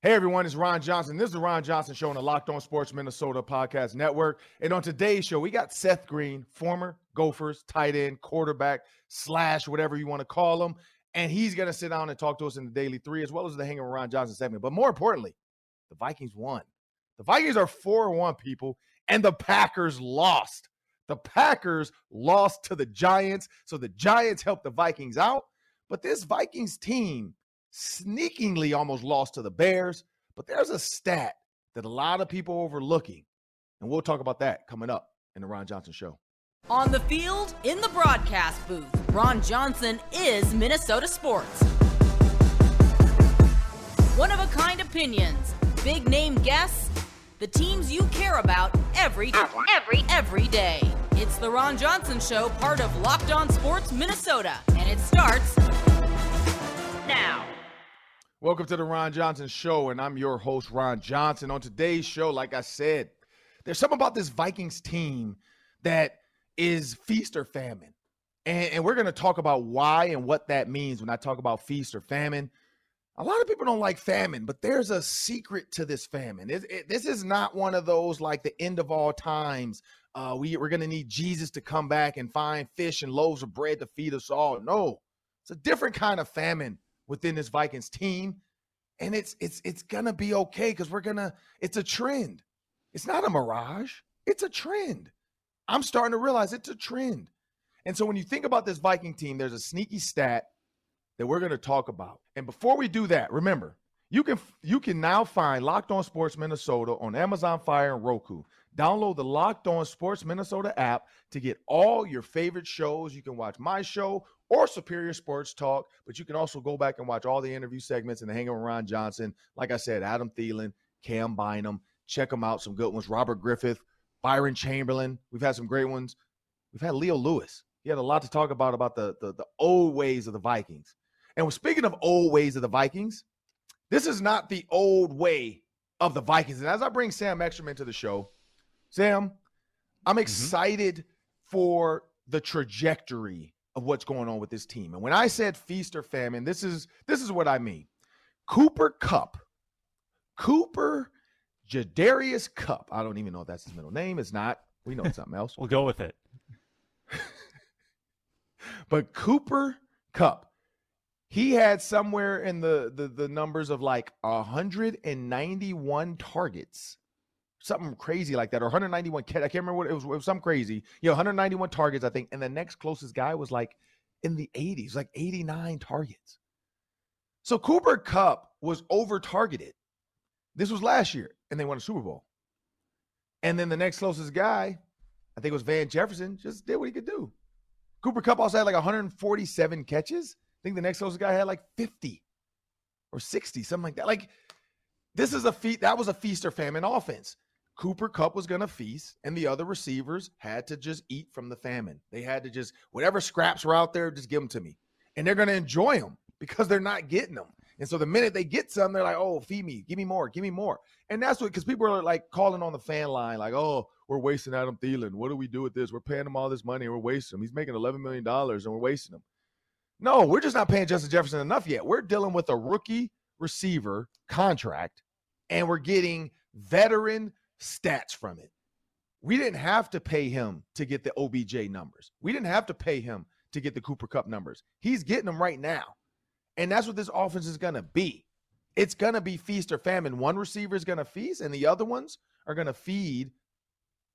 Hey everyone, it's Ron Johnson. This is the Ron Johnson Show on the Locked On Sports Minnesota Podcast Network. And on today's show, we got Seth Green, former Gophers tight end, quarterback, slash, whatever you want to call him. And he's going to sit down and talk to us in the Daily Three, as well as the Hanging with Ron Johnson segment. But more importantly, the Vikings won. The Vikings are 4 1 people, and the Packers lost. The Packers lost to the Giants. So the Giants helped the Vikings out. But this Vikings team sneakingly almost lost to the Bears. But there's a stat that a lot of people are overlooking. And we'll talk about that coming up in the Ron Johnson Show. On the field, in the broadcast booth, Ron Johnson is Minnesota sports. One of a kind opinions, big name guests, the teams you care about every every every day. It's the Ron Johnson Show, part of Locked On Sports Minnesota, and it starts now. Welcome to the Ron Johnson Show, and I'm your host, Ron Johnson. On today's show, like I said, there's something about this Vikings team that is feast or famine. And, and we're going to talk about why and what that means when I talk about feast or famine. A lot of people don't like famine, but there's a secret to this famine. It, it, this is not one of those like the end of all times. Uh, we, we're going to need Jesus to come back and find fish and loaves of bread to feed us all. No, it's a different kind of famine within this Vikings team. And it's it's it's gonna be okay because we're gonna, it's a trend. It's not a mirage, it's a trend. I'm starting to realize it's a trend. And so when you think about this Viking team, there's a sneaky stat that we're to talk about. And before we do that, remember, you can you can now find Locked On Sports Minnesota on Amazon Fire and Roku. Download the Locked On Sports Minnesota app to get all your favorite shows. You can watch my show or Superior Sports Talk, but you can also go back and watch all the interview segments and the Hanging with Ron Johnson. Like I said, Adam Thielen, Cam Bynum, check them out. Some good ones. Robert Griffith, Byron Chamberlain. We've had some great ones. We've had Leo Lewis. He had a lot to talk about about the the, the old ways of the Vikings. And speaking of old ways of the Vikings, this is not the old way of the Vikings. And as I bring Sam Ekstrom to the show, Sam, I'm mm-hmm. excited mm-hmm. for the trajectory of what's going on with this team. And when I said feast or famine, this is this is what I mean. Cooper Kupp, Cooper Jadarius Kupp. I don't even know if that's his middle name. It's not. We know it's something else. we'll go with it. but Cooper Kupp, he had somewhere in the, the the numbers of like 191 targets something crazy like that, or 191. catch. I can't remember what it was. It was some crazy. You know, 191 targets, I think. And the next closest guy was like in the 80s, like 89 targets. So Cooper Kupp was over targeted. This was last year, and they won a Super Bowl. And then the next closest guy, I think it was Van Jefferson, just did what he could do. Cooper Kupp also had like 147 catches. I think the next closest guy had like 50 or 60, something like that. Like this is a feat. That was a feast or famine offense. Cooper Kupp was going to feast, and the other receivers had to just eat from the famine. They had to just, whatever scraps were out there, just give them to me. And they're going to enjoy them because they're not getting them. And so the minute they get some, they're like, oh, feed me, give me more, give me more. And that's what, because people are like calling on the fan line, like, oh, we're wasting Adam Thielen. What do we do with this? We're paying him all this money and we're wasting him. He's making $11 million and we're wasting him. No, we're just not paying Justin Jefferson enough yet. We're dealing with a rookie receiver contract and we're getting veteran stats from it. We didn't have to pay him to get the OBJ numbers. We didn't have to pay him to get the Cooper Kupp numbers. He's getting them right now. And that's what this offense is going to be. It's going to be feast or famine. One receiver is going to feast, and the other ones are going to feed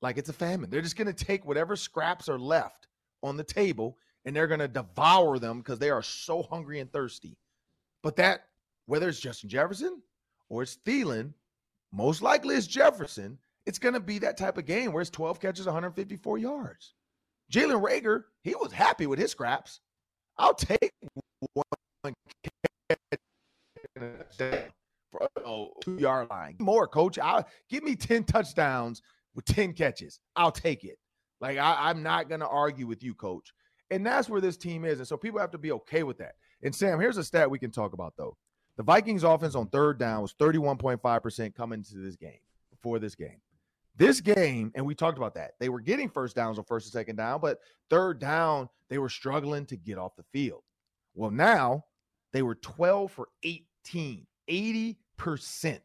like it's a famine. They're just going to take whatever scraps are left on the table and they're going to devour them because they are so hungry and thirsty. But that, whether it's Justin Jefferson or it's Thielen, most likely it's Jefferson, it's going to be that type of game where it's 12 catches, 154 yards. Jalen Reagor, he was happy with his scraps. I'll take one catch for a two yard line. More, coach. I'll give me 10 touchdowns with 10 catches. I'll take it. Like, I, I'm not going to argue with you, coach. And that's where this team is. And so people have to be okay with that. And Sam, here's a stat we can talk about, though. The Vikings offense on third down was 31.5% coming into this game before this game. This game, and we talked about that, they were getting first downs on first and second down, but third down, they were struggling to get off the field. Well, now they were 12 for 18, 80%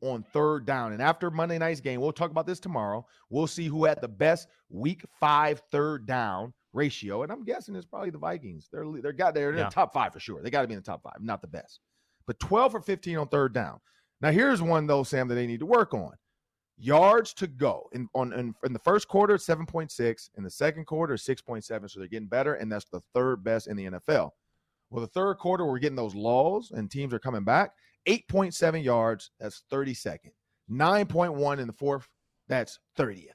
on third down. And after Monday night's game, we'll talk about this tomorrow. We'll see who had the best week five third down ratio. And I'm guessing it's probably the Vikings. They're they're got they're in the top five for sure. They got to be in the top five, not the best. But 12 or 15 on third down. Now here's one though, Sam, that they need to work on. Yards to go in on in, in the first quarter, 7.6. In the second quarter, 6.7. So they're getting better, and that's the third best in the NFL. Well, the third quarter, we're getting those laws and teams are coming back. 8.7 yards, that's 32nd. 9.1 in the fourth, that's 30th.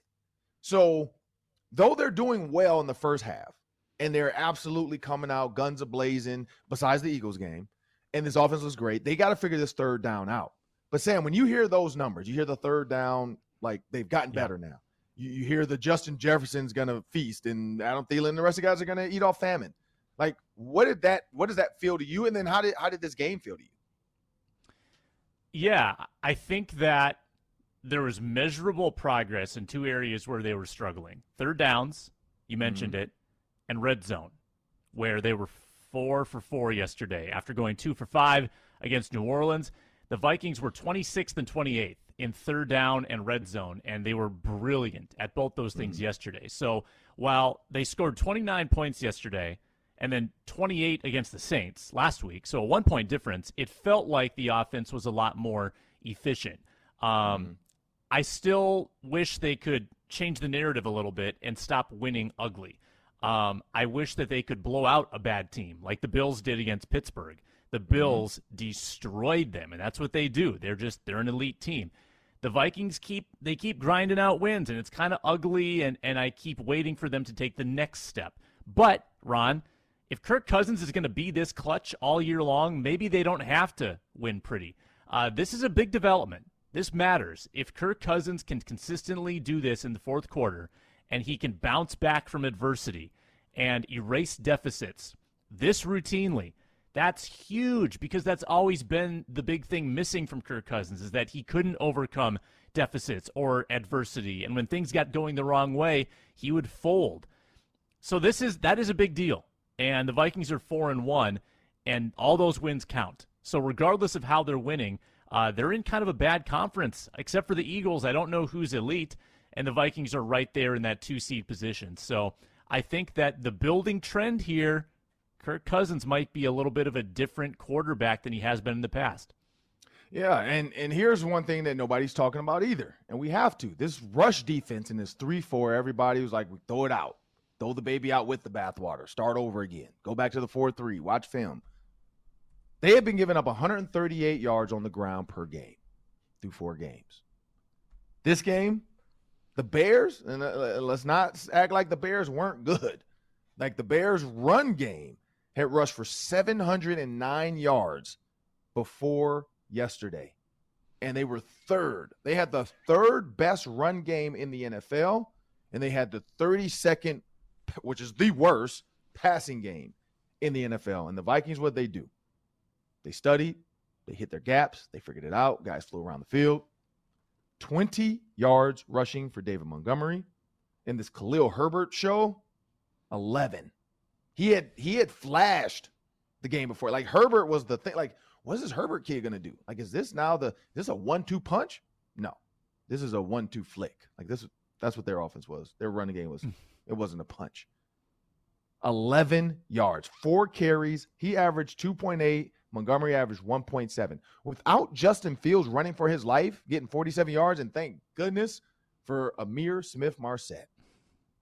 So, though they're doing well in the first half and they're absolutely coming out guns a blazing, besides the Eagles game, and this offense was great, they got to figure this third down out. But, Sam, when you hear those numbers, you hear the third down, like they've gotten yeah. better now. You, you, hear the Justin Jefferson's going to feast and Adam Thielen and the rest of the guys are going to eat off famine. Like, what did that, what does that feel to you? And then how did, how did this game feel to you? Yeah, I think that there was measurable progress in two areas where they were struggling. Third downs, you mentioned mm-hmm. it, and red zone, where they were four for four yesterday after going two for five against New Orleans. The Vikings were 26th and 28th in third down and red zone, and they were brilliant at both those things mm-hmm. yesterday. So while they scored 29 points yesterday, and then 28 against the Saints last week. So a one point difference. It felt like the offense was a lot more efficient. Um, mm-hmm. I still wish they could change the narrative a little bit and stop winning ugly. Um, I wish that they could blow out a bad team like the Bills did against Pittsburgh. The mm-hmm. Bills mm-hmm. destroyed them, and that's what they do. They're just they're an elite team. The Vikings keep they keep grinding out wins, and it's kind of ugly. And and I keep waiting for them to take the next step. But Ron, if Kirk Cousins is going to be this clutch all year long, maybe they don't have to win pretty. Uh, this is a big development. This matters. If Kirk Cousins can consistently do this in the fourth quarter and he can bounce back from adversity and erase deficits this routinely, that's huge because that's always been the big thing missing from Kirk Cousins is that he couldn't overcome deficits or adversity. And when things got going the wrong way, he would fold. So this is that is a big deal and the Vikings are four and one, and all those wins count. So regardless of how they're winning, uh, they're in kind of a bad conference. Except for the Eagles, I don't know who's elite, and the Vikings are right there in that two seed position. So I think that the building trend here, Kirk Cousins might be a little bit of a different quarterback than he has been in the past. Yeah, and and here's one thing that nobody's talking about either, and we have to. This rush defense in this three four, everybody was like, throw it out. Throw the baby out with the bathwater. Start over again. Go back to the 4 3. Watch film. They have been giving up 138 yards on the ground per game through four games. This game, the Bears, and uh, let's not act like the Bears weren't good. Like the Bears' run game had rushed for 709 yards before yesterday. And they were third. They had the third best run game in the NFL, and they had the 32nd which is the worst passing game in the NFL. And the Vikings, what they do? They studied, they hit their gaps, they figured it out. Guys flew around the field. 20 yards rushing for David Montgomery. In this Khalil Herbert show, 11. He had he had flashed the game before. Like Herbert was the thing. Like, what is this Herbert kid gonna do? Like, is this now the this a one-two punch? No. This is a one-two flick. Like this that's what their offense was. Their running game was hmm. it wasn't a punch. 11 yards, four carries. He averaged 2.8. Montgomery averaged 1.7. Without Justin Fields running for his life, getting 47 yards, and thank goodness for Ihmir Smith Marsette.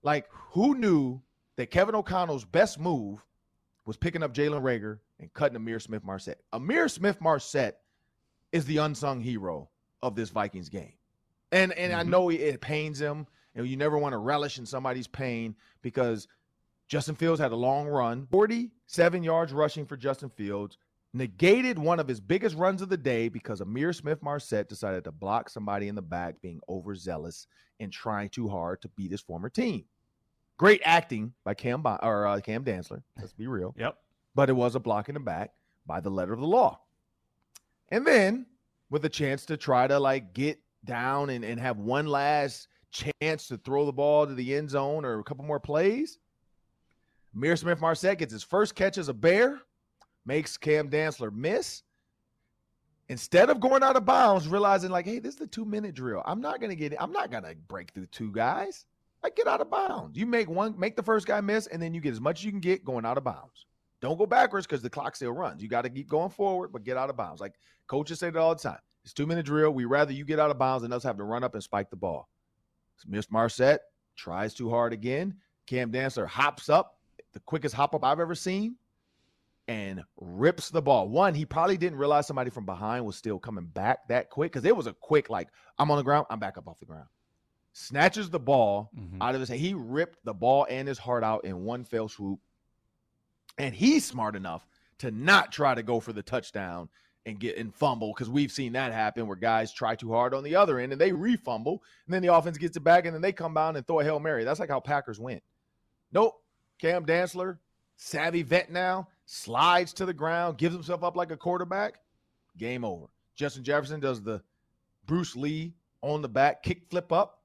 Like, who knew that Kevin O'Connell's best move was picking up Jalen Reagor and cutting Ihmir Smith Marsette? Ihmir Smith Marsette is the unsung hero of this Vikings game. And and mm-hmm. I know it pains him and you never want to relish in somebody's pain because Justin Fields had a long run, 47 yards rushing for Justin Fields, negated one of his biggest runs of the day because Ihmir Smith Marsette decided to block somebody in the back being overzealous and trying too hard to beat his former team. Great acting by Cam or uh, Cam Dantzler. Let's be real. Yep. But it was a block in the back by the letter of the law. And then with a chance to try to like get down and, and have one last chance to throw the ball to the end zone or a couple more plays. Ihmir Smith Marsette gets his first catch as a bear, makes Cam Dantzler miss. instead of going out of bounds, realizing like, hey, this is the two minute drill. I'm not gonna get it. I'm not gonna break through two guys. I get out of bounds. You make one, make the first guy miss, and then you get as much as you can get going out of bounds. Don't go backwards because the clock still runs. You got to keep going forward, but get out of bounds. Like coaches say that all the time. It's two minute drill. We rather you get out of bounds than us have to run up and spike the ball. Miss Marset tries too hard again. Cam Dantzler hops up, the quickest hop up I've ever seen and rips the ball. One, he probably didn't realize somebody from behind was still coming back that quick because it was a quick, like, I'm on the ground, I'm back up off the ground. Snatches the ball mm-hmm. out of his hand. He ripped the ball and his heart out in one fell swoop. And he's smart enough to not try to go for the touchdown and get and fumble because we've seen that happen where guys try too hard on the other end and they refumble and then the offense gets it back and then they come down and throw a hail mary. That's like how Packers went. Nope. Cam Dantzler, savvy vet now, slides to the ground, gives himself up like a quarterback. Game over. Justin Jefferson does the Bruce Lee on the back kick flip up.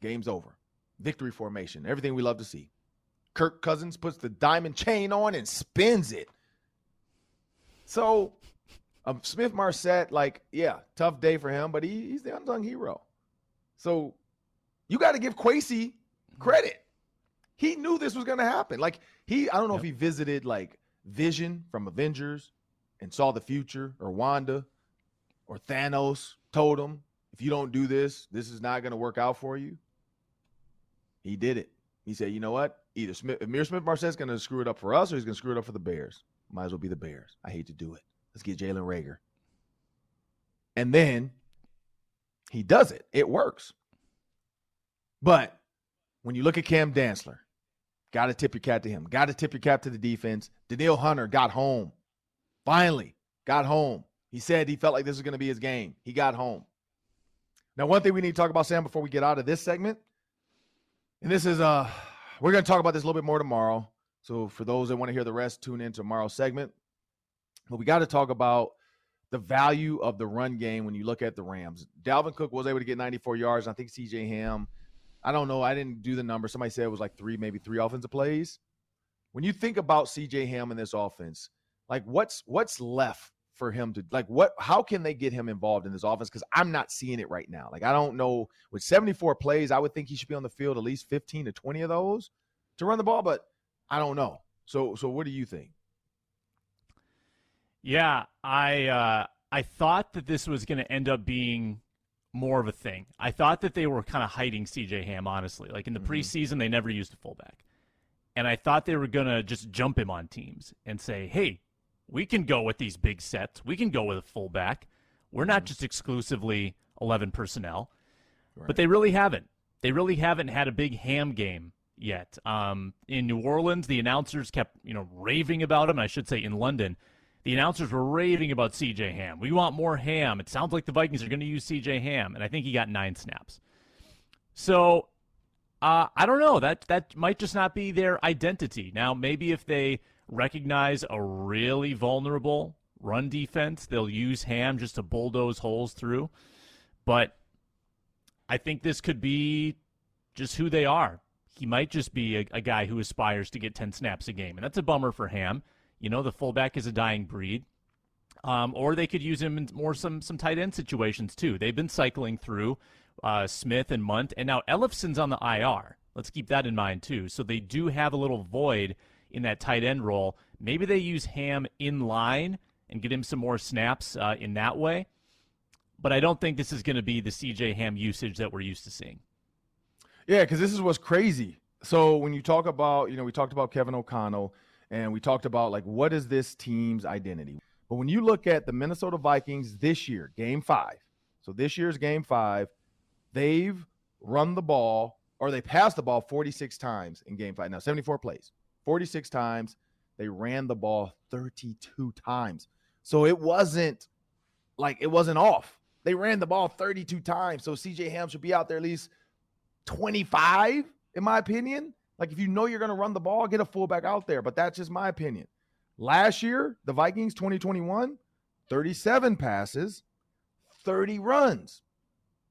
Game's over. Victory formation. Everything we love to see. Kirk Cousins puts the diamond chain on and spins it. So, um, Smith Marsette, like, yeah, tough day for him, but he, he's the unsung hero. So, you got to give Kwesi credit. He knew this was going to happen. Like, he, I don't know yep. if he visited like Vision from Avengers and saw the future, or Wanda, or Thanos told him, if you don't do this, this is not going to work out for you. He did it. He said, you know what? Either Smith, Ihmir Smith Marsette's going to screw it up for us or he's going to screw it up for the Bears. Might as well be the Bears. I hate to do it. Let's get Jalen Reagor. And then he does it. It works. But when you look at Cam Dantzler, got to tip your cap to him. Got to tip your cap to the defense. Danielle Hunter got home. Finally got home. He said he felt like this was going to be his game. He got home. Now, one thing we need to talk about, Sam, before we get out of this segment and this is uh we're going to talk about this a little bit more tomorrow. So for those that want to hear the rest, tune in tomorrow's segment. But we got to talk about the value of the run game when you look at the Rams. Dalvin Cook was able to get 94 yards. I think CJ Ham, I don't know, I didn't do the number. Somebody said it was like three, maybe three offensive plays. When you think about CJ Ham in this offense, like what's what's left for him to like what how can they get him involved in this offense because i'm not seeing it right now like i don't know with 74 plays i would think he should be on the field at least 15 to 20 of those to run the ball but i don't know so so what do you think yeah i uh i thought that this was going to end up being more of a thing i thought that they were kind of hiding cj ham honestly like in the mm-hmm. preseason they never used a fullback and i thought they were going to just jump him on teams and say hey we can go with these big sets. We can go with a fullback. We're not mm-hmm. just exclusively 11 personnel. Right. But they really haven't. They really haven't had a big ham game yet. Um, in New Orleans, the announcers kept, you know, raving about him. I should say in London, the announcers were raving about CJ Ham. We want more Ham. It sounds like the Vikings are going to use CJ Ham, and I think he got nine snaps. So uh, I don't know. That that might just not be their identity. Now, maybe if they recognize a really vulnerable run defense, they'll use Ham just to bulldoze holes through. But I think this could be just who they are. He might just be a, a, guy who aspires to get 10 snaps a game. And that's a bummer for Ham. You know, the fullback is a dying breed. Um, or they could use him in more some, some tight end situations, too. They've been cycling through uh, Smith and Mundt. And now Ellefson's on the IR. Let's keep that in mind, too. So they do have a little void in that tight end role. Maybe they use Ham in line and get him some more snaps uh, in that way. But I don't think this is going to be the CJ Ham usage that we're used to seeing. Yeah, because this is what's crazy. So when you talk about, you know, we talked about Kevin O'Connell and we talked about like what is this team's identity. But when you look at the Minnesota Vikings this year, game five, so this year's game five, they've run the ball or they passed the ball 46 times in game five. Now, 74 plays. 46 times. They ran the ball 32 times. So it wasn't like it wasn't off. They ran the ball 32 times. So CJ Ham should be out there at least 25, in my opinion. Like if you know you're going to run the ball, get a fullback out there. But that's just my opinion. Last year, the Vikings 2021, 37 passes, 30 runs.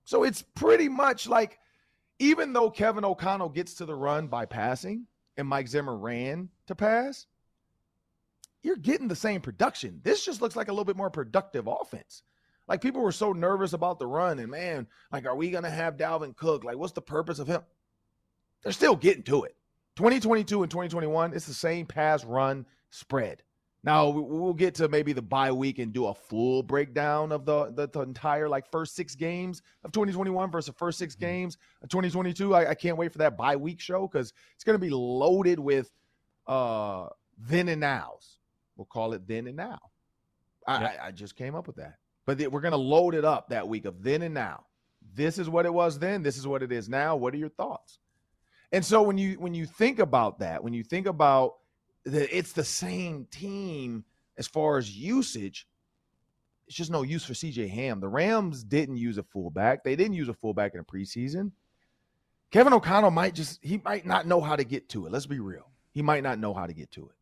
So it's pretty much like even though Kevin O'Connell gets to the run by passing, and Mike Zimmer ran to pass, you're getting the same production. This just looks like a little bit more productive offense. Like people were so nervous about the run, and man, like, are we gonna have Dalvin Cook? Like, what's the purpose of him? They're still getting to it. 2022 and 2021, it's the same pass run spread. Now we'll get to maybe the bye week and do a full breakdown of the, the, the entire like first six games of 2021 versus the first 6 mm-hmm. games of 2022. I, I can't wait for that bye week show because it's going to be loaded with uh then and nows. We'll call it then and now. I, I, I just came up with that, but we're going to load it up that week of then and now. This is what it was then. This is what it is now. What are your thoughts? And so when you when you think about that, when you think about that it's the same team as far as usage. It's just no use for CJ Ham. The Rams didn't use a fullback. They didn't use a fullback in the preseason. Kevin O'Connell might just he might not know how to get to it. Let's be real. He might not know how to get to it.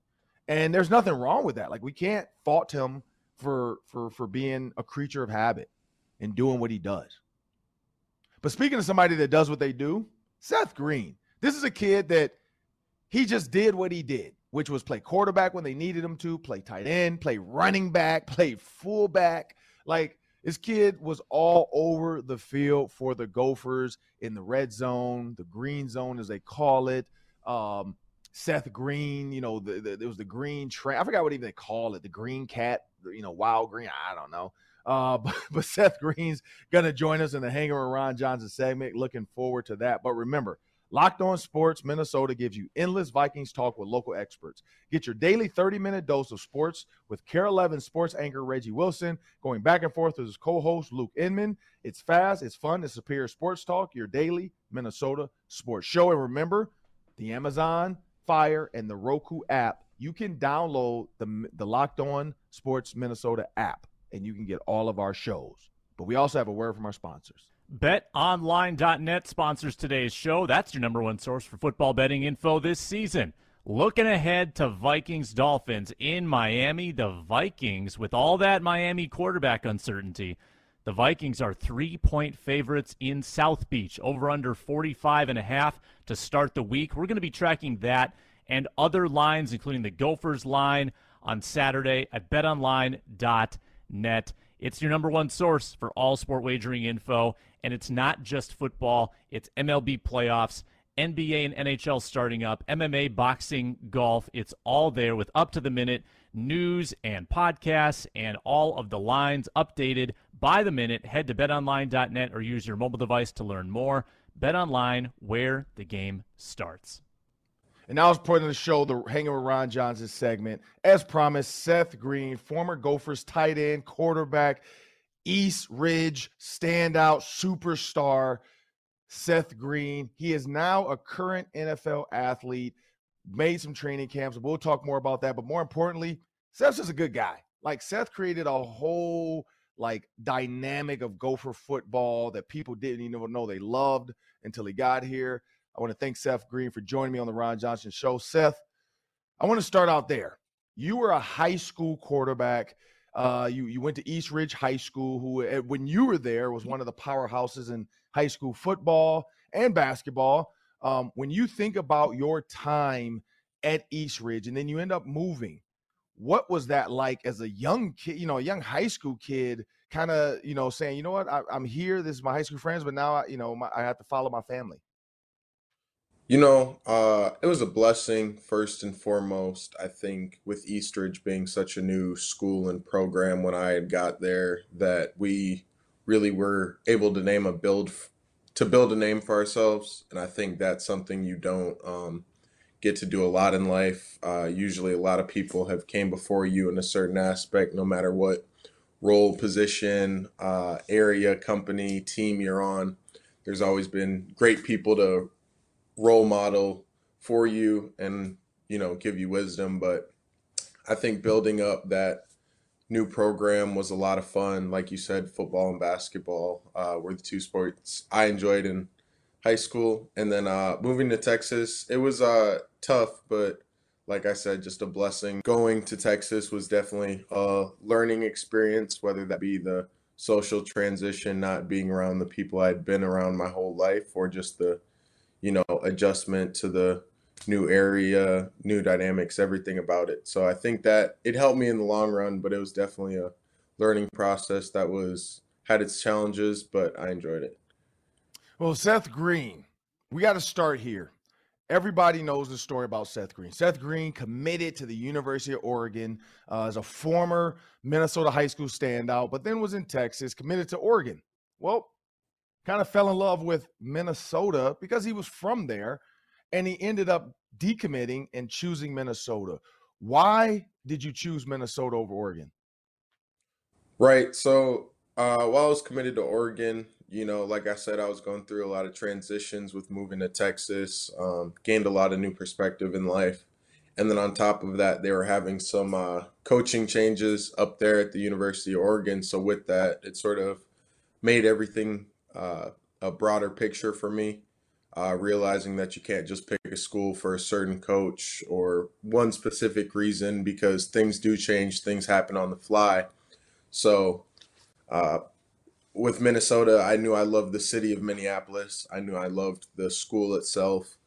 And there's nothing wrong with that. Like we can't fault him for for for being a creature of habit and doing what he does. But speaking of somebody that does what they do, Seth Green. This is a kid that he just did what he did which was play quarterback when they needed him to, play tight end, play running back, play fullback. Like this kid was all over the field for the Gophers in the red zone, the green zone as they call it. Um, Seth Green, you know, the, the, there was the green train. I forgot what even they call it, the green cat, you know, wild green. I don't know. Uh, but, but Seth Green's gonna join us in the Hanging with Ron Johnson segment. Looking forward to that. But remember, Locked On Sports Minnesota gives you endless Vikings talk with local experts. Get your daily 30 minute dose of sports with KARE 11 sports anchor Reggie Wilson, going back and forth with his co host Luke Inman. It's fast, it's fun, it's superior sports talk, your daily Minnesota sports show. And remember, the Amazon Fire and the Roku app, you can download the, the Locked On Sports Minnesota app and you can get all of our shows. But we also have a word from our sponsors. BetOnline.net sponsors today's show. That's your number one source for football betting info this season. Looking ahead to Vikings Dolphins in Miami, the Vikings, with all that Miami quarterback uncertainty, the Vikings are three point favorites in South Beach, over under 45 and a half to start the week. We're going to be tracking that and other lines, including the Gophers line on Saturday at betonline.net. It's your number one source for all sport wagering info and it's not just football, it's MLB playoffs, NBA and NHL starting up, MMA, boxing, golf. It's all there with up to the minute news and podcasts and all of the lines updated by the minute. Head to betonline.net or use your mobile device to learn more. BetOnline, where the game starts. And now it's part of the show, the Hanging with Ron Johnson segment. As promised, Seth Green, former Gophers tight end, quarterback, East Ridge standout superstar Seth Green. He is now a current NFL athlete, made some training camps. We'll talk more about that. But more importantly, Seth's just a good guy. Like Seth created a whole like dynamic of Gopher football that people didn't even know they loved until he got here. I want to thank Seth Green for joining me on the Ron Johnson Show. Seth, I want to start out there. You were a high school quarterback uh, you you went to East Ridge High School, who eh, when you were there was one of the powerhouses in high school football and basketball. Um, when you think about your time at East Ridge, and then you end up moving, what was that like as a young kid? You know, a young high school kid, kind of you know saying, you know what, I, am here. This is my high school friends, but now I, you know my, I have to follow my family. You know, uh, it was a blessing first and foremost. I think with East Ridge being such a new school and program when I had got there, that we really were able to name a build to build a name for ourselves, and I think that's something you don't um, get to do a lot in life. Uh, usually, a lot of people have came before you in a certain aspect, no matter what role, position, uh, area, company, team you're on. There's always been great people to role model for you and you know give you wisdom. But i think building up that new program was a lot of fun. Like you said football and basketball uh, were the two sports i enjoyed in high school. And then uh, moving to texas it was uh, tough but like i said just a blessing. Going to texas was definitely a learning experience whether that be the social transition not being around the people i'd been around my whole life or just the you know adjustment to the new area, new dynamics, everything about it. So I think that it helped me in the long run, but it was definitely a learning process that was had its challenges, but I enjoyed it. Well, Seth Green, we got to start here. Everybody knows the story about Seth Green. Seth Green committed to the University of Oregon uh, as a former Minnesota high school standout, but then was in Texas, committed to Oregon. Well, kind of fell in love with Minnesota because he was from there, and he ended up decommitting and choosing Minnesota. Why did you choose Minnesota over Oregon? Right. So uh, while I was committed to Oregon, you know, like I said, I was going through a lot of transitions with moving to Texas, um, gained a lot of new perspective in life. And then on top of that, they were having some uh, coaching changes up there at the University of Oregon. So with that, it sort of made everything uh, a broader picture for me. Uh, realizing that you can't just pick a school for a certain coach or one specific reason because things do change, things happen on the fly. So, uh, with Minnesota, I knew I loved the city of Minneapolis. I knew I loved the school itself,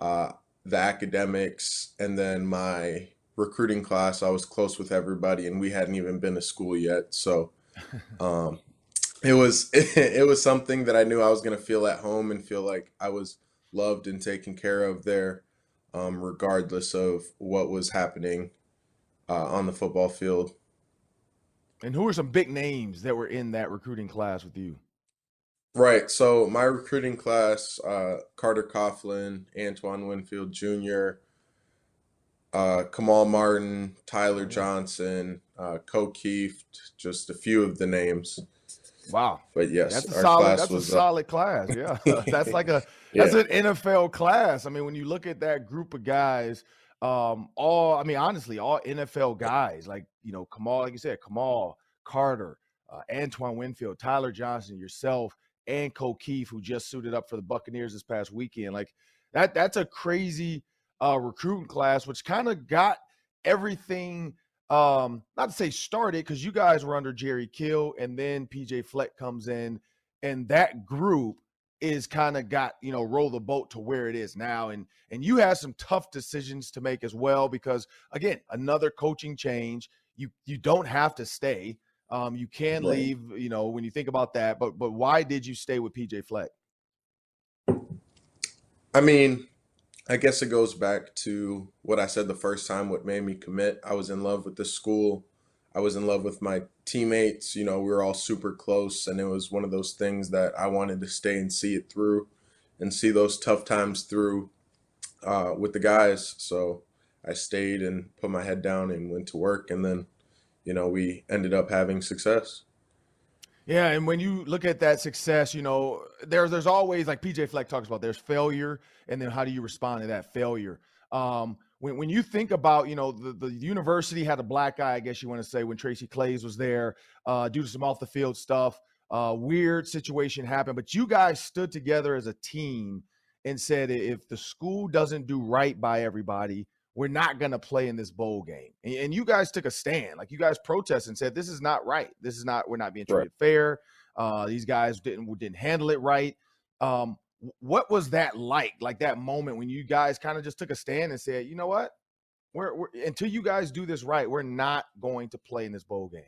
uh, the academics, and then my recruiting class. I was close with everybody, and we hadn't even been to school yet. So, um, it was it was something that I knew I was going to feel at home and feel like I was loved and taken care of there, um, regardless of what was happening uh, on the football field. And who are some big names that were in that recruiting class with you? Right. So my recruiting class: uh, Carter Coughlin, Antoine Winfield Jr., uh, Kamal Martin, Tyler Johnson, uh, Ko Kieft, just a few of the names. Wow. But yes, that's a solid. That's a solid class. Yeah, that's like a that's yeah. an NFL class. I mean, when you look at that group of guys, um, all I mean, honestly, all NFL guys like you know Kamal, like you said, Kamal Carter, uh, Antoine Winfield, Tyler Johnson, yourself, and Kieft, who just suited up for the Buccaneers this past weekend. Like that, that's a crazy uh, recruiting class, which kind of got everything um, not to say started because you guys were under Jerry Kill and then PJ Fleck comes in, and that group is kind of got you know roll the boat to where it is now and and you have some tough decisions to make as well because again another coaching change you you don't have to stay um you can right. leave you know when you think about that but but why did you stay with pj fleck i mean I guess it goes back to what I said the first time, what made me commit. I was in love with the school. I was in love with my teammates. You know, we were all super close, and it was one of those things that I wanted to stay and see it through and see those tough times through uh, with the guys. So I stayed and put my head down and went to work. And then, you know, we ended up having success. Yeah, and when you look at that success, you know, there's there's always like PJ Fleck talks about there's failure and then how do you respond to that failure? Um, when when you think about, you know, the, the university had a black eye, I guess you want to say, when Tracy Claeys was there, uh, due to some off the field stuff. Uh, weird situation happened, but you guys stood together as a team and said if the school doesn't do right by everybody, we're not going to play in this bowl game. And, and, you guys took a stand. Like you guys protested and said, this is not right. This is not, we're not being treated right. fair. Uh, these guys didn't, didn't handle it right. Um, what was that like? Like that moment when you guys kind of just took a stand and said, you know what? We're, we're until you guys do this right, we're not going to play in this bowl game.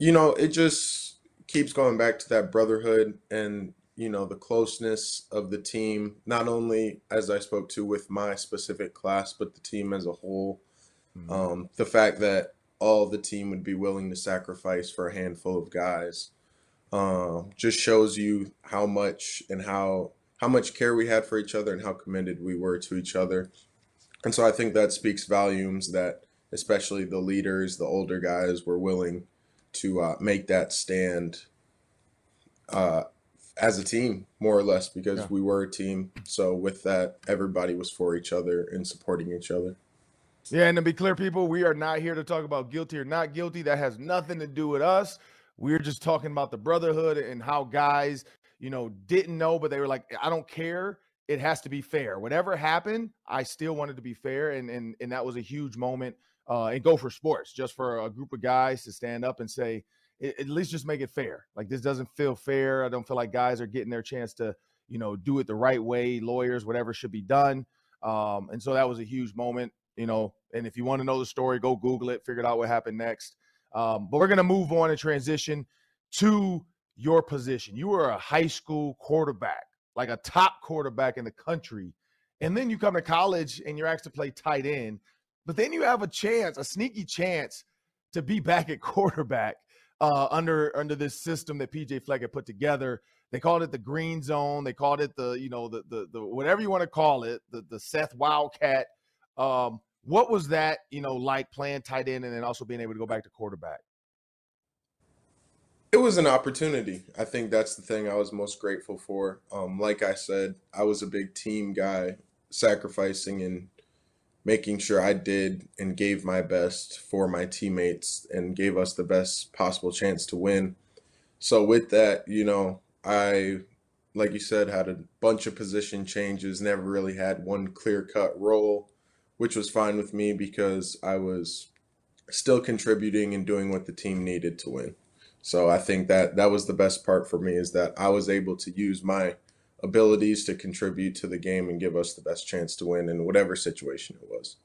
You know, it just keeps going back to that brotherhood and you know the closeness of the team not only as i spoke to with my specific class but the team as a whole mm-hmm. um, the fact that all the team would be willing to sacrifice for a handful of guys um, just shows you how much and how how much care we had for each other and how committed we were to each other and so i think that speaks volumes that especially the leaders the older guys were willing to uh, make that stand uh, as a team, more or less, because yeah. we were a team. So with that, everybody was for each other and supporting each other. Yeah, and to be clear, people, we are not here to talk about guilty or not guilty. That has nothing to do with us. We're just talking about the brotherhood and how guys, you know, didn't know, but they were like, I don't care. It has to be fair. Whatever happened, I still wanted to be fair. And and and that was a huge moment. Uh, and go for Sports, just for a group of guys to stand up and say, at least just make it fair. Like this doesn't feel fair. I don't feel like guys are getting their chance to, you know, do it the right way. Lawyers, whatever should be done. Um, and so that was a huge moment, you know. And if you want to know the story, go Google it, figure out what happened next. Um, but we're to move on and transition to your position. You were a high school quarterback, like a top quarterback in the country. And then you come to college and you're asked to play tight end. But then you have a chance, a sneaky chance to be back at quarterback uh, under under this system that PJ Fleck had put together. They called it the green zone. They called it the, you know, the the, the whatever you want to call it, the the Seth Wildcat. Um, what was that, you know, like playing tight end and then also being able to go back to quarterback? It was an opportunity. I think that's the thing I was most grateful for. Um, like I said, I was a big team guy, sacrificing and making sure I did and gave my best for my teammates and gave us the best possible chance to win. So with that, you know, I like you said had a bunch of position changes, never really had one clear-cut role, which was fine with me because I was still contributing and doing what the team needed to win. So I think that that was the best part for me is that I was able to use my abilities to contribute to the game and give us the best chance to win in whatever situation it was.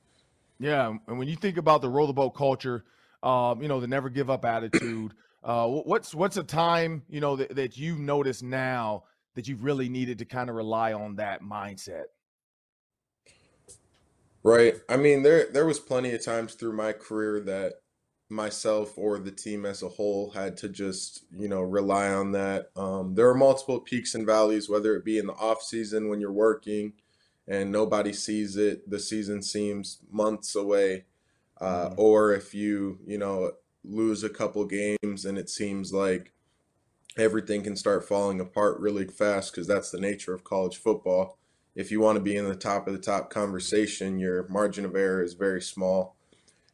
Yeah, and when you think about the roll the boat culture, um, you know, the never give up attitude, uh, what's what's a time you know that, that you've noticed now that you've really needed to kind of rely on that mindset? Right. I mean, there there was plenty of times through my career that myself or the team as a whole had to just you know rely on that. Um, there are multiple peaks and valleys whether it be in the off season when you're working and nobody sees it the season seems months away uh, mm-hmm. or if you you know lose a couple games and it seems like everything can start falling apart really fast because that's the nature of college football. If you want to be in the top of the top conversation your margin of error is very small.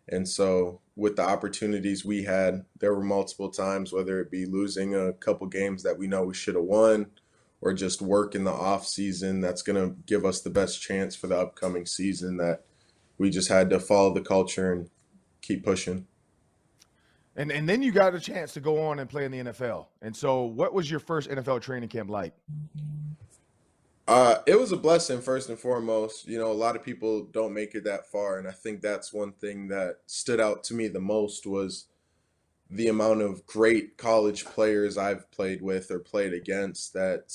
And so with the opportunities we had, there were multiple times, whether it be losing a couple games that we know we should have won, or just work in the off season that's going to give us the best chance for the upcoming season. That we just had to follow the culture and keep pushing. And and then you got a chance to go on and play in the NFL. And so, what was your first NFL training camp like? Uh, it was a blessing first and foremost. You know, a lot of people don't make it that far, and I think that's one thing that stood out to me the most was the amount of great college players I've played with or played against that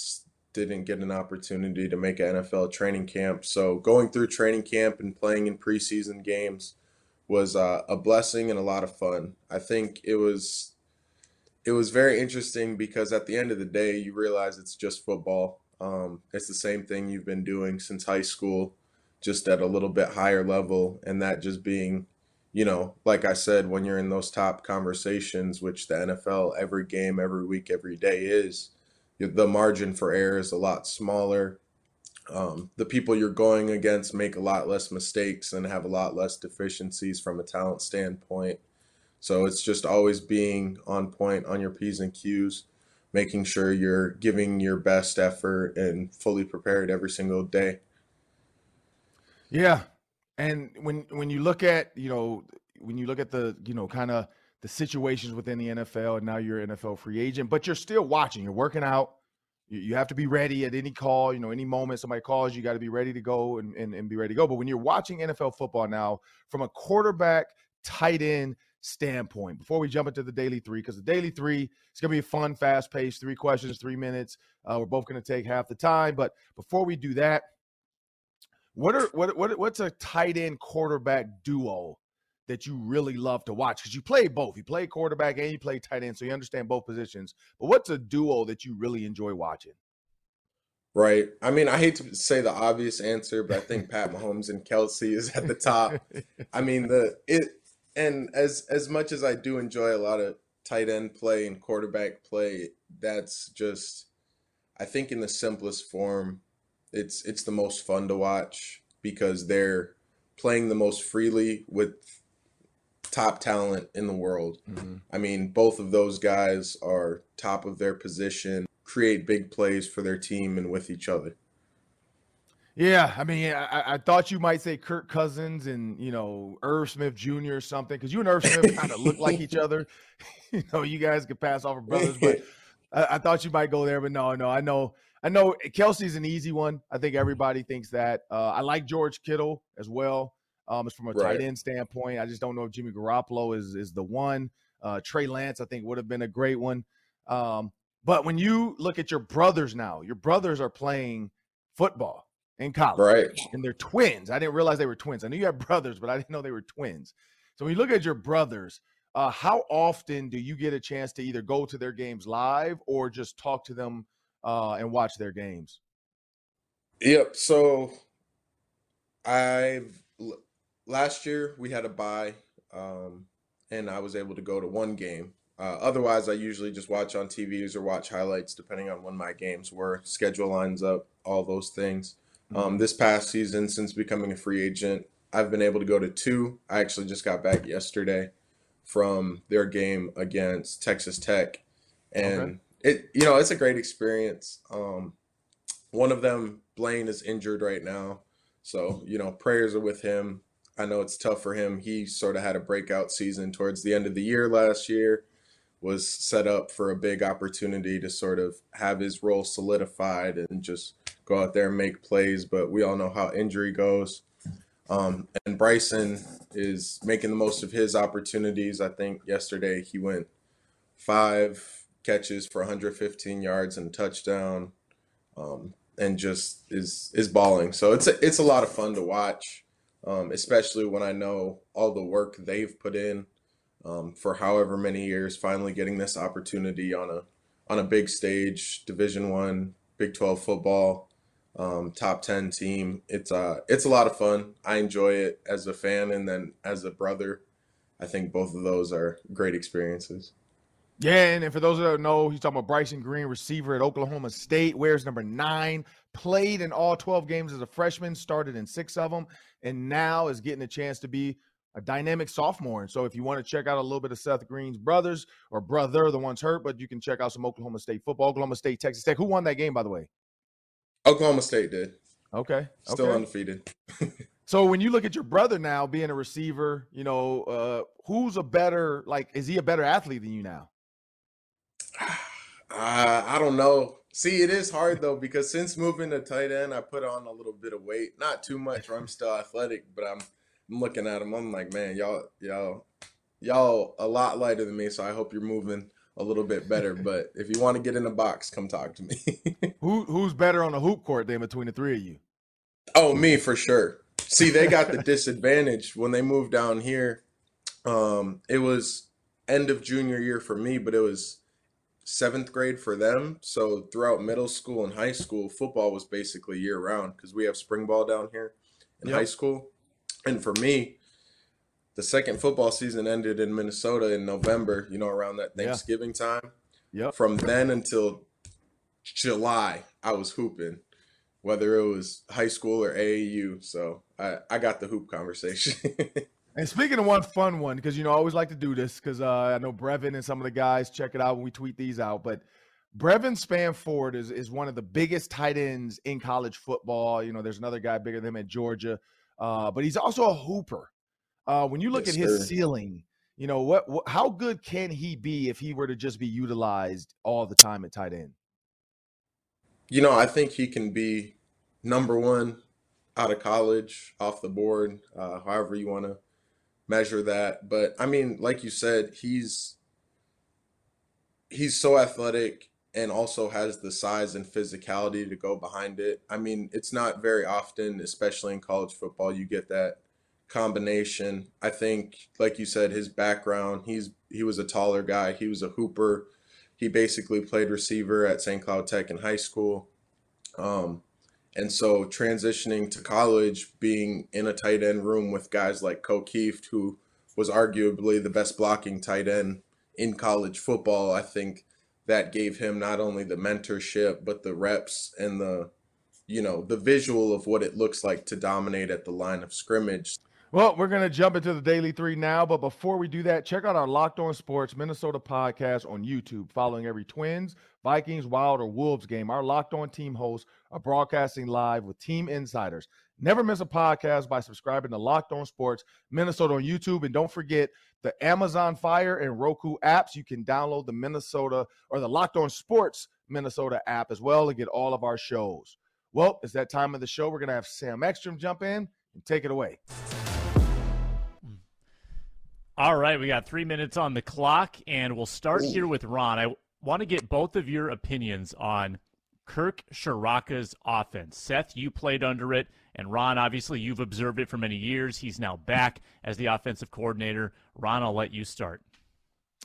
didn't get an opportunity to make an NFL training camp. So going through training camp and playing in preseason games was uh, a blessing and a lot of fun. I think it was it was very interesting because at the end of the day, you realize it's just football um, it's the same thing you've been doing since high school, just at a little bit higher level. And that just being, you know, like I said, when you're in those top conversations, which the NFL every game, every week, every day is, the margin for error is a lot smaller. Um, the people you're going against make a lot less mistakes and have a lot less deficiencies from a talent standpoint. So it's just always being on point on your P's and Q's making sure you're giving your best effort and fully prepared every single day. Yeah. And when when you look at, you know, when you look at the, you know, kind of the situations within the NFL and now you're an NFL free agent, but you're still watching, you're working out. You, you have to be ready at any call, you know, any moment somebody calls, you got to be ready to go and, and, and be ready to go. But when you're watching NFL football now from a quarterback, tight end, standpoint before we jump into the daily three because the daily three is going to be a fun fast paced three questions three minutes uh, we're both going to take half the time but before we do that what are what, what what's a tight end quarterback duo that you really love to watch because you play both you play quarterback and you play tight end so you understand both positions but what's a duo that you really enjoy watching Right. I mean, I hate to say the obvious answer, but I think Pat Mahomes and Kelce is at the top. I mean, the it and as as much as I do enjoy a lot of tight end play and quarterback play, that's just I think in the simplest form, it's it's the most fun to watch because they're playing the most freely with top talent in the world. Mm-hmm. I mean, both of those guys are top of their position, create big plays for their team and with each other. Yeah, I mean, I, I, thought you might say Kirk Cousins and you know Irv Smith Jr. or something because you and Irv Smith kind of look like each other. you know, you guys could pass off for brothers, but I, I, thought you might go there. But no, no, I know, I know Kelce's an easy one. I think everybody thinks that. Uh, I like George Kittle as well. Um, it's from a right. tight end standpoint. I just don't know if Jimmy Garoppolo is is the one. Uh, Trey Lance, I think, would have been a great one. Um, but when you look at your brothers now, your brothers are playing football in college, right? And they're twins. I didn't realize they were twins. I knew you had brothers, but I didn't know they were twins. So when you look at your brothers, uh, how often do you get a chance to either go to their games live or just talk to them uh, and watch their games? Yep. So I've last year we had a bye, um, and I was able to go to one game. Uh, otherwise, I usually just watch on TVs or watch highlights, depending on when my games were. Schedule lines up, all those things. Um, this past season, since becoming a free agent, I've been able to go to two. I actually just got back yesterday from their game against Texas Tech, and okay. it you know it's a great experience. Um, one of them, Blaine, is injured right now, so you know prayers are with him. I know it's tough for him. He sort of had a breakout season towards the end of the year last year. Was set up for a big opportunity to sort of have his role solidified and just go out there and make plays. But we all know how injury goes. Um, and Bryson is making the most of his opportunities. I think yesterday he went five catches for 115 yards and a touchdown, um, and just is is balling. So it's a, it's a lot of fun to watch, um, especially when I know all the work they've put in um, for however many years. Finally getting this opportunity on a on a big stage, Division One, Big 12 football um, top 10 team. It's uh it's a lot of fun. I enjoy it as a fan and then as a brother. I think both of those are great experiences. Yeah, and, for those that don't know, he's talking about Bryson Green, receiver at Oklahoma State, wears number nine, played in all 12 games as a freshman, started in six of them, and now is getting a chance to be a dynamic sophomore. And so if you want to check out a little bit of Seth Green's brothers or brother, the one's hurt, but you can check out some Oklahoma State football, Oklahoma State, Texas Tech. Who won that game, by the way? Oklahoma State did. Okay. Still okay. undefeated. so when you look at your brother now being a receiver, you know, uh, who's a better like is he a better athlete than you now? Uh, I don't know. See, it is hard though because since moving to tight end, I put on a little bit of weight. Not too much, or I'm still athletic, but I'm I'm looking at him. I'm like, man, y'all, y'all, y'all a lot lighter than me. So I hope you're moving a little bit better. but if you want to get in the box, come talk to me. Who who's better on the hoop court than between the three of you? Oh, me for sure. See, they got the disadvantage when they moved down here. Um, it was end of junior year for me, but it was seventh grade for them. So throughout middle school and high school, football was basically year round because we have spring ball down here in yep. high school. And for me, the second football season ended in Minnesota in November, you know, around that Thanksgiving yeah. time. Yep. From then until July, I was hooping, whether it was high school or AAU. So I, I got the hoop conversation. and speaking of one fun one, because you know I always like to do this because uh, I know Brevyn and some of the guys check it out when we tweet these out. But Brevyn Spann-Ford is is one of the biggest tight ends in college football. You know, there's another guy bigger than him at Georgia, uh, but he's also a hooper. Uh, when you look yes, at his sir. ceiling, you know what, what? How good can he be if he were to just be utilized all the time at tight end? You know, I think he can be number one out of college, off the board, uh, however you want to measure that. But I mean, like you said, he's he's so athletic and also has the size and physicality to go behind it. I mean, it's not very often, especially in college football, you get that combination. I think, like you said, his background, he's he was a taller guy. He was a hooper. He basically played receiver at St. Cloud Tech in high school. Um, and so transitioning to college, being in a tight end room with guys like Ko Kieft, who was arguably the best blocking tight end in college football, I think that gave him not only the mentorship, but the reps and the, you know, the visual of what it looks like to dominate at the line of scrimmage. Well, we're going to jump into the Daily Three now. But before we do that, check out our Locked On Sports Minnesota podcast on YouTube. Following every Twins, Vikings, Wild, or Wolves game, our Locked On team hosts are broadcasting live with team insiders. Never miss a podcast by subscribing to Locked On Sports Minnesota on YouTube. And don't forget the Amazon Fire and Roku apps. You can download the Minnesota or the Locked On Sports Minnesota app as well to get all of our shows. Well, it's that time of the show. We're going to have Sam Ekstrom jump in and take it away. All right, we got three minutes on the clock, and we'll start Ooh. here with Ron. I want to get both of your opinions on Kirk Ciarrocca's offense. Seth, you played under it, and Ron, obviously, you've observed it for many years. He's now back as the offensive coordinator. Ron, I'll let you start.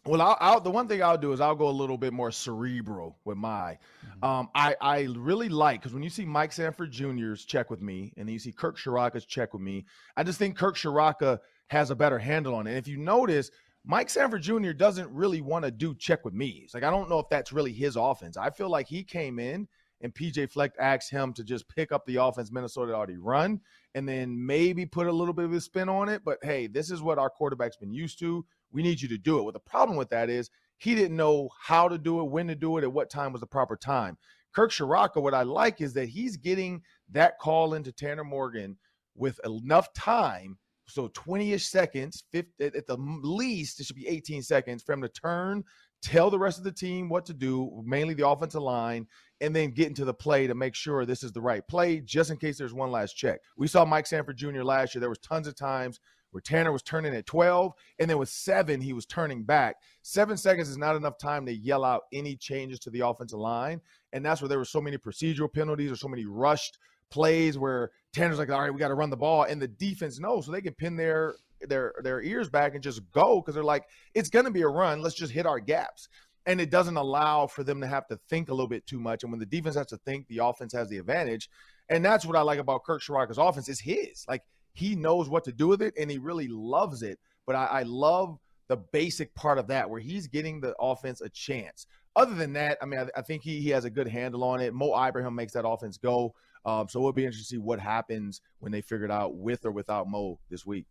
Well, I'll, I'll, the one thing I'll do is I'll go a little bit more cerebral with my. Mm-hmm. Um, I I really like because when you see Mike Sanford Jr.'s check with me, and then you see Kirk Ciarrocca's check with me, I just think Kirk Ciarrocca has a better handle on it. And if you notice, Mike Sanford Jr. doesn't really want to do check with me. It's like I don't know if that's really his offense. I feel like he came in and PJ Fleck asked him to just pick up the offense Minnesota already run and then maybe put a little bit of a spin on it. But hey, this is what our quarterback's been used to. We need you to do it. Well, the problem with that is he didn't know how to do it, when to do it, at what time was the proper time. Kirk Ciarrocca, what I like is that he's getting that call into Tanner Morgan with enough time. So 20 ish seconds, 50, at the least, it should be 18 seconds for him to turn, tell the rest of the team what to do, mainly the offensive line, and then get into the play to make sure this is the right play, just in case there's one last check. We saw Mike Sanford Jr. last year. There was tons of times where Tanner was turning at 12, and then with seven, he was turning back. Seven seconds is not enough time to yell out any changes to the offensive line. And that's where there were so many procedural penalties or so many rushed plays where Tanner's like, all right, we got to run the ball. And the defense knows, so they can pin their their their ears back and just go because they're like, it's gonna be a run. Let's just hit our gaps. And it doesn't allow for them to have to think a little bit too much. And when the defense has to think, the offense has the advantage. And that's what I like about Kirk Ciarrocca's offense is his. Like he knows what to do with it and he really loves it. But I, I love the basic part of that where he's getting the offense a chance. Other than that, I mean, I, I think he, he has a good handle on it. Mo Ibrahim makes that offense go. Um, so it'll be interesting to see what happens when they figure it out with or without Mo this week.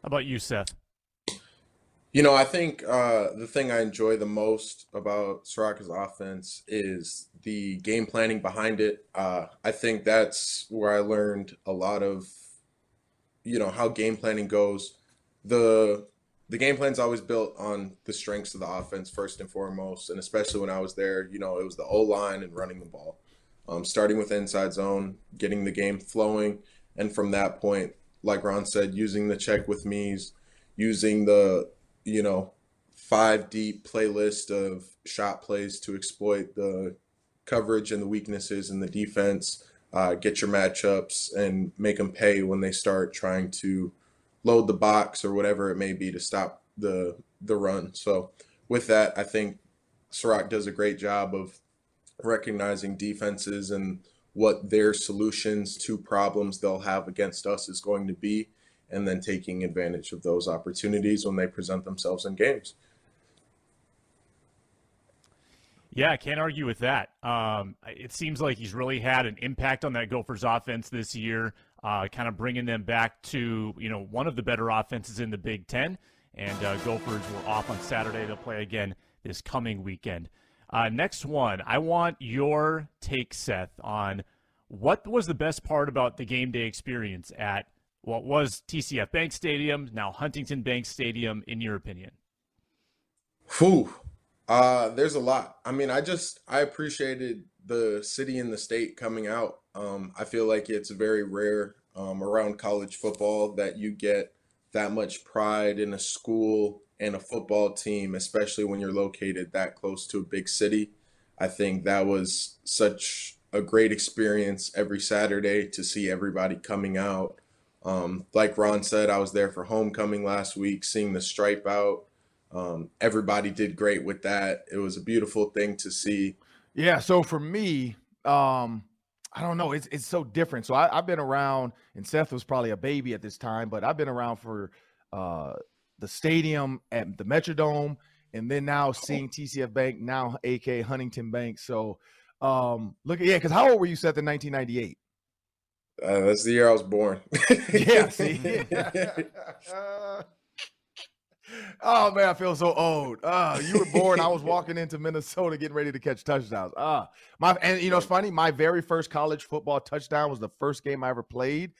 How about you, Seth? You know, I think uh, the thing I enjoy the most about Ciarrocca's offense is the game planning behind it. Uh, I think that's where I learned a lot of, you know, how game planning goes. The the game plan's always built on the strengths of the offense first and foremost, and especially when I was there, you know, it was the O line and running the ball. Um, starting with inside zone, getting the game flowing, and from that point, like Ron said, using the check with me's, using the you know, five deep playlist of shot plays to exploit the coverage and the weaknesses in the defense, uh, get your matchups and make them pay when they start trying to load the box or whatever it may be to stop the the run. So with that, I think Ciarrocca does a great job of recognizing defenses and what their solutions to problems they'll have against us is going to be and then taking advantage of those opportunities when they present themselves in games. Yeah, I can't argue with that. Um, it seems like he's really had an impact on that Gophers offense this year, uh, kind of bringing them back to you know one of the better offenses in the Big Ten. And uh, Gophers were off on Saturday. They'll play again this coming weekend. Uh, next one, I want your take, Seth, on what was the best part about the game day experience at what was TCF Bank Stadium, now Huntington Bank Stadium, in your opinion? Whew. Uh, there's a lot. I mean, I just I appreciated the city and the state coming out. Um, I feel like it's very rare um, around college football that you get that much pride in a school and a football team, especially when you're located that close to a big city. I think that was such a great experience every Saturday to see everybody coming out um, like Ron said, I was there for homecoming last week, seeing the stripe out. Um, everybody did great with that. It was a beautiful thing to see. Yeah. So for me, um, I don't know. It's it's so different. So I, have been around, and Seth was probably a baby at this time, but I've been around for uh, the stadium at the Metrodome, and then now seeing TCF Bank, now AK Huntington Bank. So um, look, at yeah, because how old were you, Seth in 1998? Uh, that's the year I was born. yeah, see. oh man, I feel so old. Uh, you were born. I was walking into Minnesota getting ready to catch touchdowns. Ah, uh, my and you know it's funny. My very first college football touchdown was the first game I ever played,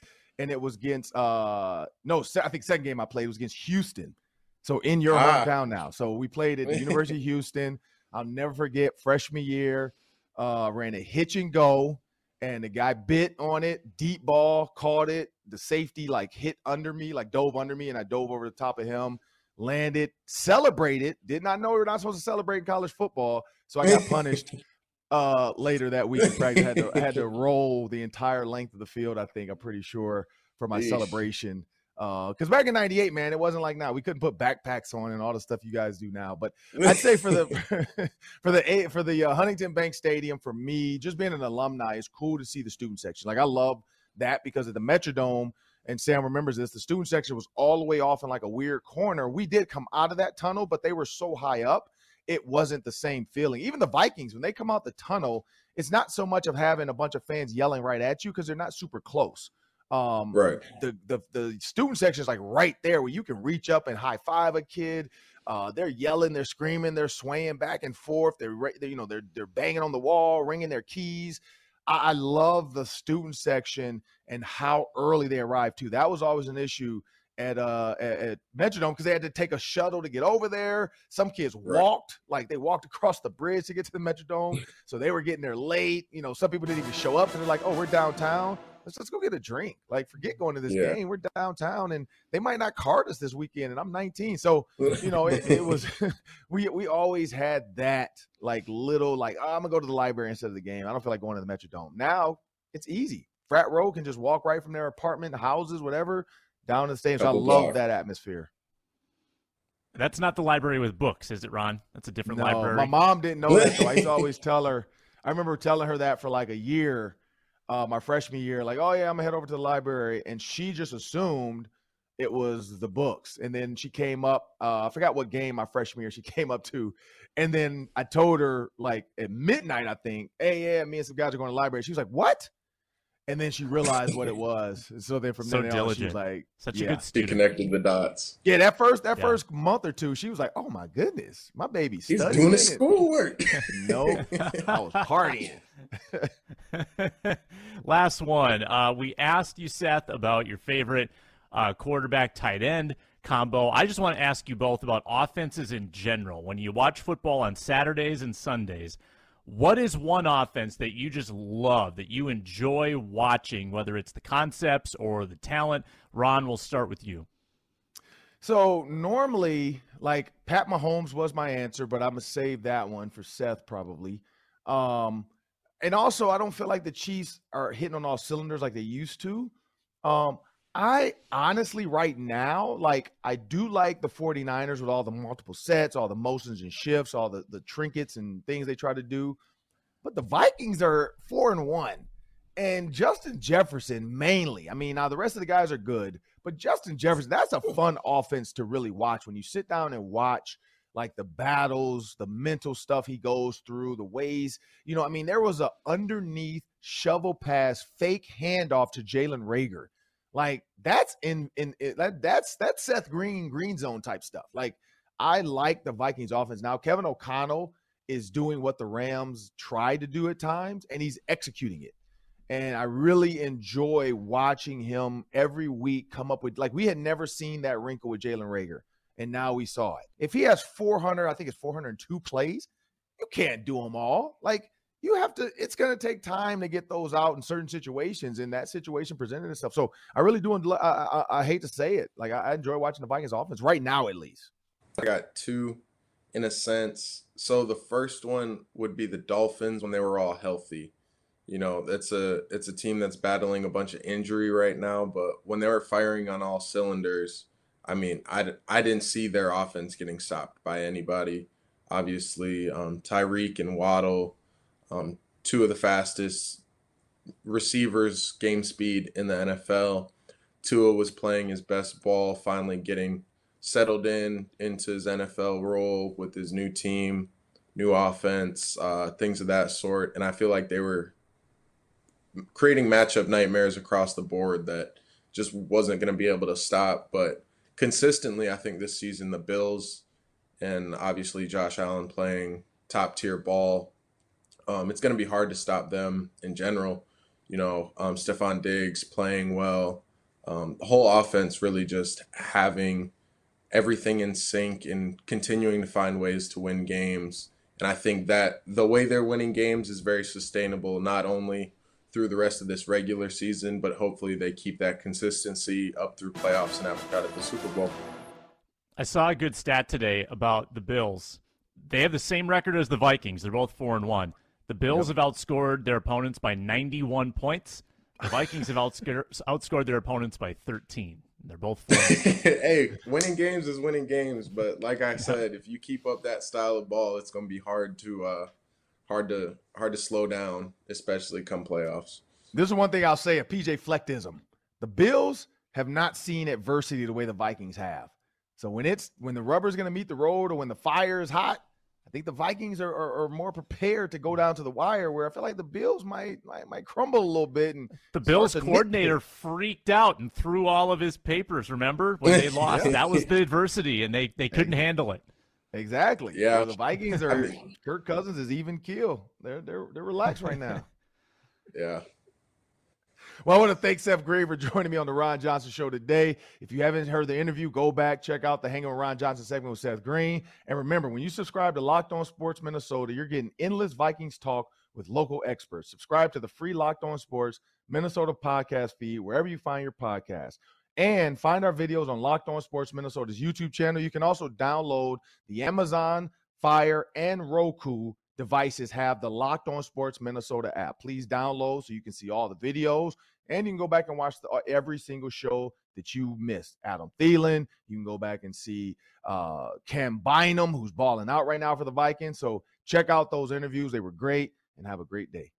and it was against uh no, I think second game I played was against Houston. So in your ah. hometown now. So we played at the University of Houston. I'll never forget freshman year, uh, ran a hitch and go, and the guy bit on it, deep ball, caught it. The safety like hit under me, like dove under me, and I dove over the top of him, landed, celebrated. Did not know we were not supposed to celebrate in college football, so I got punished. uh, later that week in practice, I had to, I had to roll the entire length of the field. I think I'm pretty sure for my Yeesh. celebration because uh, back in '98, man, it wasn't like now. We couldn't put backpacks on and all the stuff you guys do now. But I'd say for the for the for the uh, Huntington Bank Stadium, for me, just being an alumni, it's cool to see the student section. Like I love that because of the Metrodome. And Sam remembers this. The student section was all the way off in like a weird corner. We did come out of that tunnel, but they were so high up, it wasn't the same feeling. Even the Vikings, when they come out the tunnel, it's not so much of having a bunch of fans yelling right at you because they're not super close. Um, right. The, the the student section is like right there where you can reach up and high five a kid. Uh, they're yelling, they're screaming, they're swaying back and forth. They're, they're you know they're they're banging on the wall, ringing their keys. I, I love the student section and how early they arrive too. That was always an issue at uh at, at Metrodome because they had to take a shuttle to get over there. Some kids walked, like they walked across the bridge to get to the Metrodome, so they were getting there late. You know, some people didn't even show up, and they're like, "Oh, we're downtown." let's let's go get a drink. Like, forget going to this yeah. game. We're downtown, and they might not card us this weekend. And I'm 19, so you know, it, it was we we always had that like little like oh, I'm gonna go to the library instead of the game. I don't feel like going to the Metrodome. Now it's easy. Frat row can just walk right from their apartment, houses, whatever, down to the stadium. So I love that atmosphere. That's not the library with books, is it, Ron? That's a different no, library. My mom didn't know that, so I used to always tell her. I remember telling her that for like a year uh, my freshman year, like, oh yeah, I'm gonna head over to the library, and she just assumed it was the books. And then she came up, uh, I forgot what game my freshman year she came up to, and then I told her like at midnight, I think, hey, yeah, me and some guys are going to the library. She was like, what? And then she realized what it was. So then from so then on, she was like, such yeah. a good student. She connected the dots. Yeah, that first that yeah. first month or two, she was like, oh my goodness, my baby's He's doing his schoolwork. no, I was partying. Last one. Uh, we asked you, Seth, about your favorite uh, quarterback tight end combo. I just want to ask you both about offenses in general. When you watch football on Saturdays and Sundays, what is one offense that you just love, that you enjoy watching, whether it's the concepts or the talent? Ron, we'll start with you. So normally, like Pat Mahomes was my answer, but I'm gonna save that one for Seth probably. Um, and also I don't feel like the Chiefs are hitting on all cylinders like they used to. Um, I honestly right now, like I do like the 49ers with all the multiple sets, all the motions and shifts, all the, the trinkets and things they try to do. But the Vikings are four and one. And Justin Jefferson mainly. I mean, now the rest of the guys are good, but Justin Jefferson, that's a fun offense to really watch when you sit down and watch – like the battles, the mental stuff he goes through, the ways, you know, I mean, there was a underneath shovel pass, fake handoff to Jalen Reagor. Like that's in in, in that that's that's Seth Green green zone type stuff. Like I like the Vikings offense now. Kevin O'Connell is doing what the Rams tried to do at times, and he's executing it. And I really enjoy watching him every week come up with like we had never seen that wrinkle with Jalen Reagor, and now we saw it. If he has 400, I think it's 402 plays, you can't do them all. Like you have to, it's going to take time to get those out in certain situations, and that situation presented itself. So I really do. I, I, I hate to say it, like I, I enjoy watching the Vikings offense right now, at least. I got two, in a sense. So the first one would be the Dolphins when they were all healthy. You know, it's a it's a team that's battling a bunch of injury right now, but when they were firing on all cylinders, I mean, I, I didn't see their offense getting stopped by anybody. Obviously, um, Tyreek and Waddle, um, two of the fastest receivers game speed in the NFL. Tua was playing his best ball, finally getting settled in into his NFL role with his new team, new offense, uh, things of that sort. And I feel like they were creating matchup nightmares across the board that just wasn't going to be able to stop. But consistently, I think this season the Bills and obviously Josh Allen playing top tier ball. Um, it's going to be hard to stop them in general. You know, um, Stefon Diggs playing well. Um, the whole offense really just having everything in sync and continuing to find ways to win games. And I think that the way they're winning games is very sustainable, not only through the rest of this regular season, but hopefully they keep that consistency up through playoffs and after that at the Super Bowl. I saw a good stat today about the Bills. They have the same record as the Vikings. They're both four and one. The Bills yep. have outscored their opponents by 91 points. The Vikings have outscored, outscored their opponents by 13. They're both. hey, winning games is winning games, but like I said, if you keep up that style of ball, it's going to be hard to uh, hard to hard to slow down, especially come playoffs. This is one thing I'll say: a PJ Fleckism. The Bills have not seen adversity the way the Vikings have. So when it's when the rubber's going to meet the road, or when the fire is hot, I think the Vikings are, are, are, more prepared to go down to the wire. Where I feel like the Bills might might, might crumble a little bit. And the Bills coordinator freaked out and threw all of his papers. Remember when they lost? yeah. That was the adversity, and they they couldn't handle it. Exactly. Yeah. Where the Vikings are. Kirk Cousins is even keel. They're they're they're relaxed right now. yeah. Well, I want to thank Seth Green for joining me on the Ron Johnson Show today. If you haven't heard the interview, go back, check out the Hanging with Ron Johnson segment with Seth Green. And remember, when you subscribe to Locked On Sports Minnesota, you're getting endless Vikings talk with local experts. Subscribe to the free Locked On Sports Minnesota podcast feed wherever you find your podcast. And find our videos on Locked On Sports Minnesota's YouTube channel. You can also download the Amazon, Fire, and Roku devices have the Locked On Sports Minnesota app. Please download so you can see all the videos and you can go back and watch the, uh, every single show that you missed. Adam Thielen, you can go back and see uh, Cam Bynum, who's balling out right now for the Vikings. So check out those interviews. They were great and have a great day.